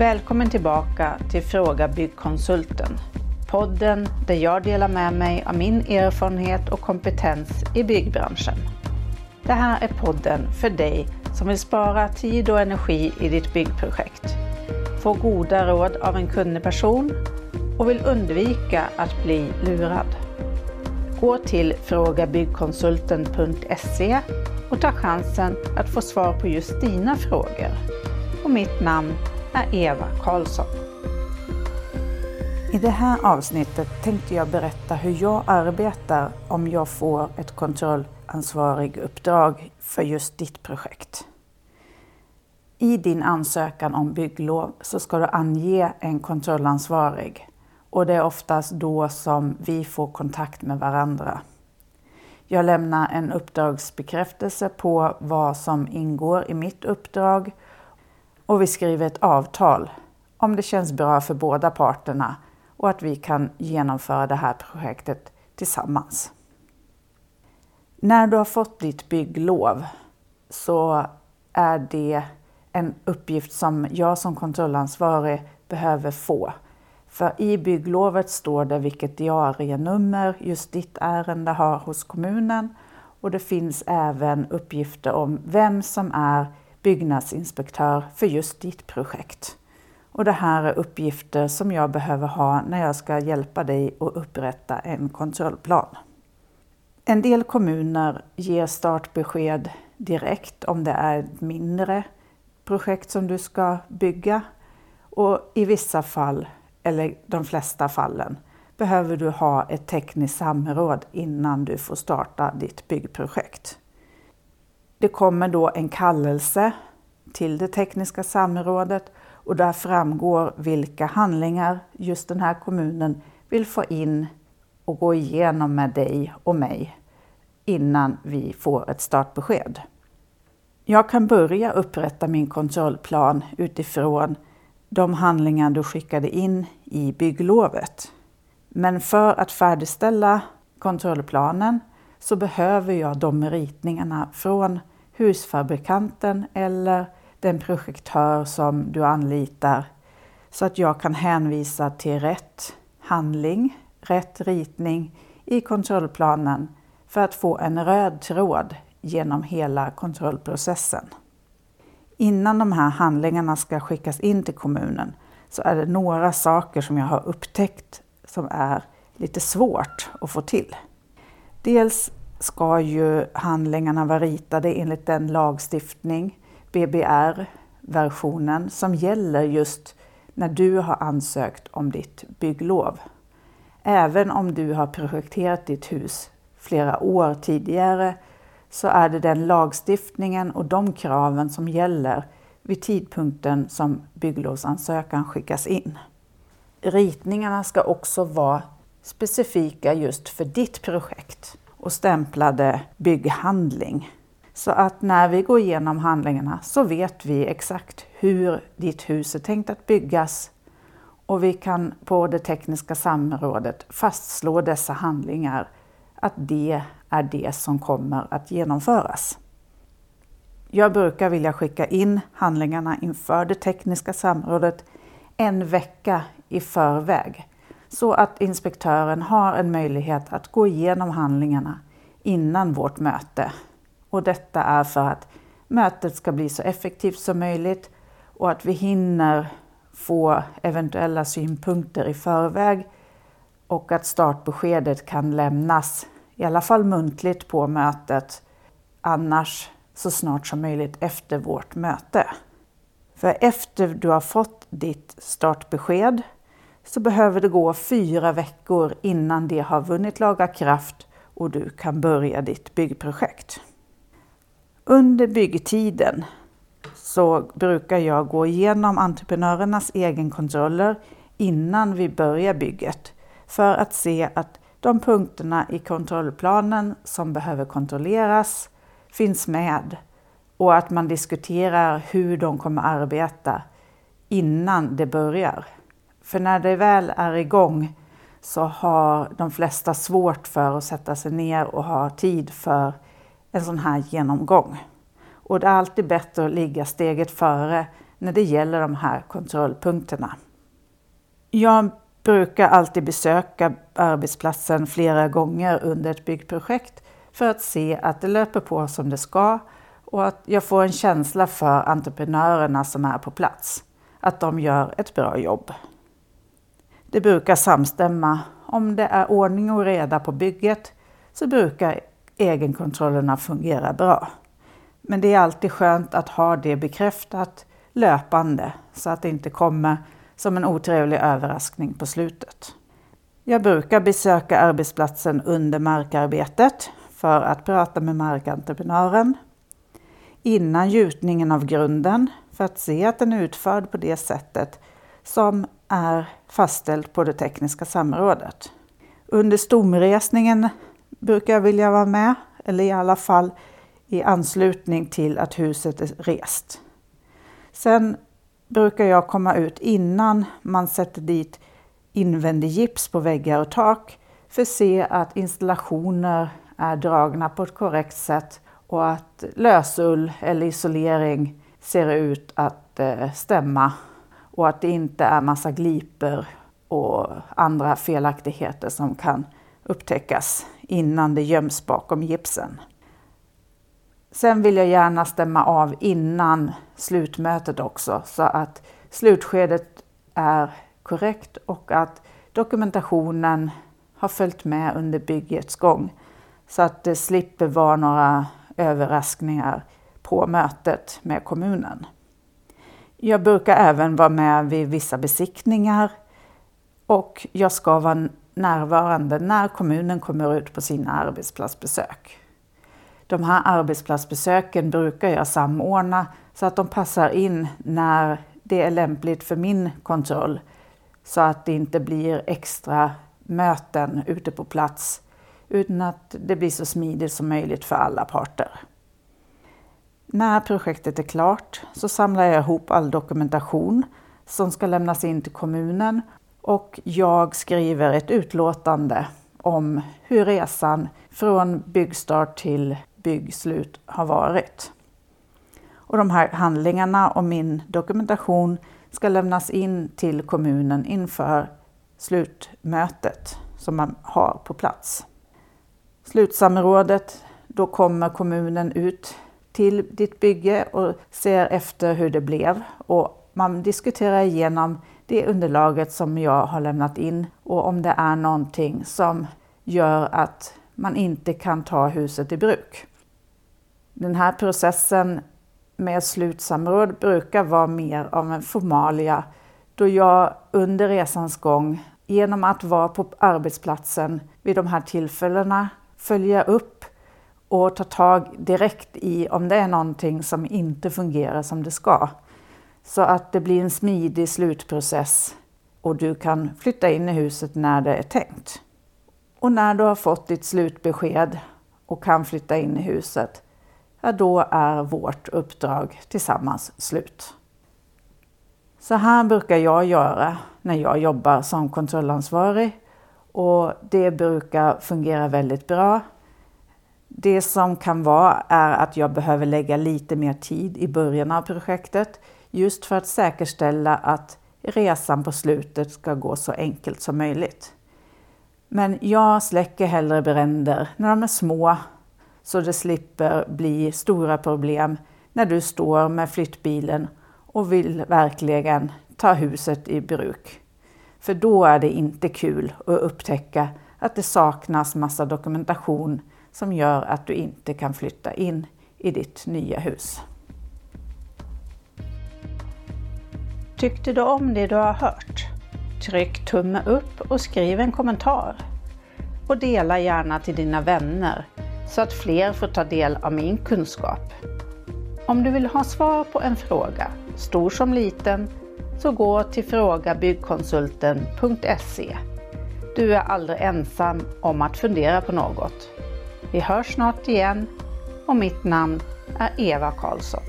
Välkommen tillbaka till Fråga Byggkonsulten. Podden där jag delar med mig av min erfarenhet och kompetens i byggbranschen. Det här är podden för dig som vill spara tid och energi i ditt byggprojekt, få goda råd av en kunnig person och vill undvika att bli lurad. Gå till frågabyggkonsulten.se och ta chansen att få svar på just dina frågor. Och mitt namn Eva Karlsson. I det här avsnittet tänkte jag berätta hur jag arbetar om jag får ett kontrollansvarig uppdrag för just ditt projekt. I din ansökan om bygglov så ska du ange en kontrollansvarig och det är oftast då som vi får kontakt med varandra. Jag lämnar en uppdragsbekräftelse på vad som ingår i mitt uppdrag och vi skriver ett avtal om det känns bra för båda parterna och att vi kan genomföra det här projektet tillsammans. När du har fått ditt bygglov så är det en uppgift som jag som kontrollansvarig behöver få. För i bygglovet står det vilket diarienummer just ditt ärende har hos kommunen och det finns även uppgifter om vem som är byggnadsinspektör för just ditt projekt. Och det här är uppgifter som jag behöver ha när jag ska hjälpa dig att upprätta en kontrollplan. En del kommuner ger startbesked direkt om det är ett mindre projekt som du ska bygga. Och i vissa fall, eller de flesta fallen, behöver du ha ett tekniskt samråd innan du får starta ditt byggprojekt. Det kommer då en kallelse till det tekniska samrådet och där framgår vilka handlingar just den här kommunen vill få in och gå igenom med dig och mig innan vi får ett startbesked. Jag kan börja upprätta min kontrollplan utifrån de handlingar du skickade in i bygglovet. Men för att färdigställa kontrollplanen så behöver jag de ritningarna från husfabrikanten eller den projektör som du anlitar så att jag kan hänvisa till rätt handling, rätt ritning i kontrollplanen för att få en röd tråd genom hela kontrollprocessen. Innan de här handlingarna ska skickas in till kommunen så är det några saker som jag har upptäckt som är lite svårt att få till. Dels ska ju handlingarna vara ritade enligt den lagstiftning, BBR-versionen, som gäller just när du har ansökt om ditt bygglov. Även om du har projekterat ditt hus flera år tidigare så är det den lagstiftningen och de kraven som gäller vid tidpunkten som bygglovsansökan skickas in. Ritningarna ska också vara specifika just för ditt projekt och stämplade bygghandling. Så att när vi går igenom handlingarna så vet vi exakt hur ditt hus är tänkt att byggas och vi kan på det tekniska samrådet fastslå dessa handlingar att det är det som kommer att genomföras. Jag brukar vilja skicka in handlingarna inför det tekniska samrådet en vecka i förväg så att inspektören har en möjlighet att gå igenom handlingarna innan vårt möte. Och detta är för att mötet ska bli så effektivt som möjligt och att vi hinner få eventuella synpunkter i förväg och att startbeskedet kan lämnas, i alla fall muntligt på mötet, annars så snart som möjligt efter vårt möte. För efter du har fått ditt startbesked så behöver det gå fyra veckor innan det har vunnit laga kraft och du kan börja ditt byggprojekt. Under byggtiden så brukar jag gå igenom entreprenörernas egenkontroller innan vi börjar bygget för att se att de punkterna i kontrollplanen som behöver kontrolleras finns med och att man diskuterar hur de kommer arbeta innan det börjar. För när det väl är igång så har de flesta svårt för att sätta sig ner och ha tid för en sån här genomgång. Och det är alltid bättre att ligga steget före när det gäller de här kontrollpunkterna. Jag brukar alltid besöka arbetsplatsen flera gånger under ett byggprojekt för att se att det löper på som det ska och att jag får en känsla för entreprenörerna som är på plats, att de gör ett bra jobb. Det brukar samstämma. Om det är ordning och reda på bygget så brukar egenkontrollerna fungera bra. Men det är alltid skönt att ha det bekräftat löpande så att det inte kommer som en otrevlig överraskning på slutet. Jag brukar besöka arbetsplatsen under markarbetet för att prata med markentreprenören innan gjutningen av grunden för att se att den är utförd på det sättet som är fastställt på det tekniska samrådet. Under stomresningen brukar jag vilja vara med, eller i alla fall i anslutning till att huset är rest. Sen brukar jag komma ut innan man sätter dit invändig gips på väggar och tak för att se att installationer är dragna på ett korrekt sätt och att lösull eller isolering ser ut att eh, stämma och att det inte är massa gliper och andra felaktigheter som kan upptäckas innan det göms bakom gipsen. Sen vill jag gärna stämma av innan slutmötet också så att slutskedet är korrekt och att dokumentationen har följt med under byggets gång så att det slipper vara några överraskningar på mötet med kommunen. Jag brukar även vara med vid vissa besiktningar och jag ska vara närvarande när kommunen kommer ut på sina arbetsplatsbesök. De här arbetsplatsbesöken brukar jag samordna så att de passar in när det är lämpligt för min kontroll så att det inte blir extra möten ute på plats utan att det blir så smidigt som möjligt för alla parter. När projektet är klart så samlar jag ihop all dokumentation som ska lämnas in till kommunen och jag skriver ett utlåtande om hur resan från byggstart till byggslut har varit. Och de här handlingarna och min dokumentation ska lämnas in till kommunen inför slutmötet som man har på plats. Slutsamrådet, då kommer kommunen ut till ditt bygge och ser efter hur det blev och man diskuterar igenom det underlaget som jag har lämnat in och om det är någonting som gör att man inte kan ta huset i bruk. Den här processen med slutsamråd brukar vara mer av en formalia då jag under resans gång genom att vara på arbetsplatsen vid de här tillfällena följa upp och ta tag direkt i om det är någonting som inte fungerar som det ska. Så att det blir en smidig slutprocess och du kan flytta in i huset när det är tänkt. Och när du har fått ditt slutbesked och kan flytta in i huset, ja då är vårt uppdrag tillsammans slut. Så här brukar jag göra när jag jobbar som kontrollansvarig och det brukar fungera väldigt bra. Det som kan vara är att jag behöver lägga lite mer tid i början av projektet just för att säkerställa att resan på slutet ska gå så enkelt som möjligt. Men jag släcker hellre bränder när de är små så det slipper bli stora problem när du står med flyttbilen och vill verkligen ta huset i bruk. För då är det inte kul att upptäcka att det saknas massa dokumentation som gör att du inte kan flytta in i ditt nya hus. Tyckte du om det du har hört? Tryck tumme upp och skriv en kommentar. Och dela gärna till dina vänner så att fler får ta del av min kunskap. Om du vill ha svar på en fråga, stor som liten, så gå till frågabyggkonsulten.se. Du är aldrig ensam om att fundera på något. Vi hörs snart igen och mitt namn är Eva Karlsson.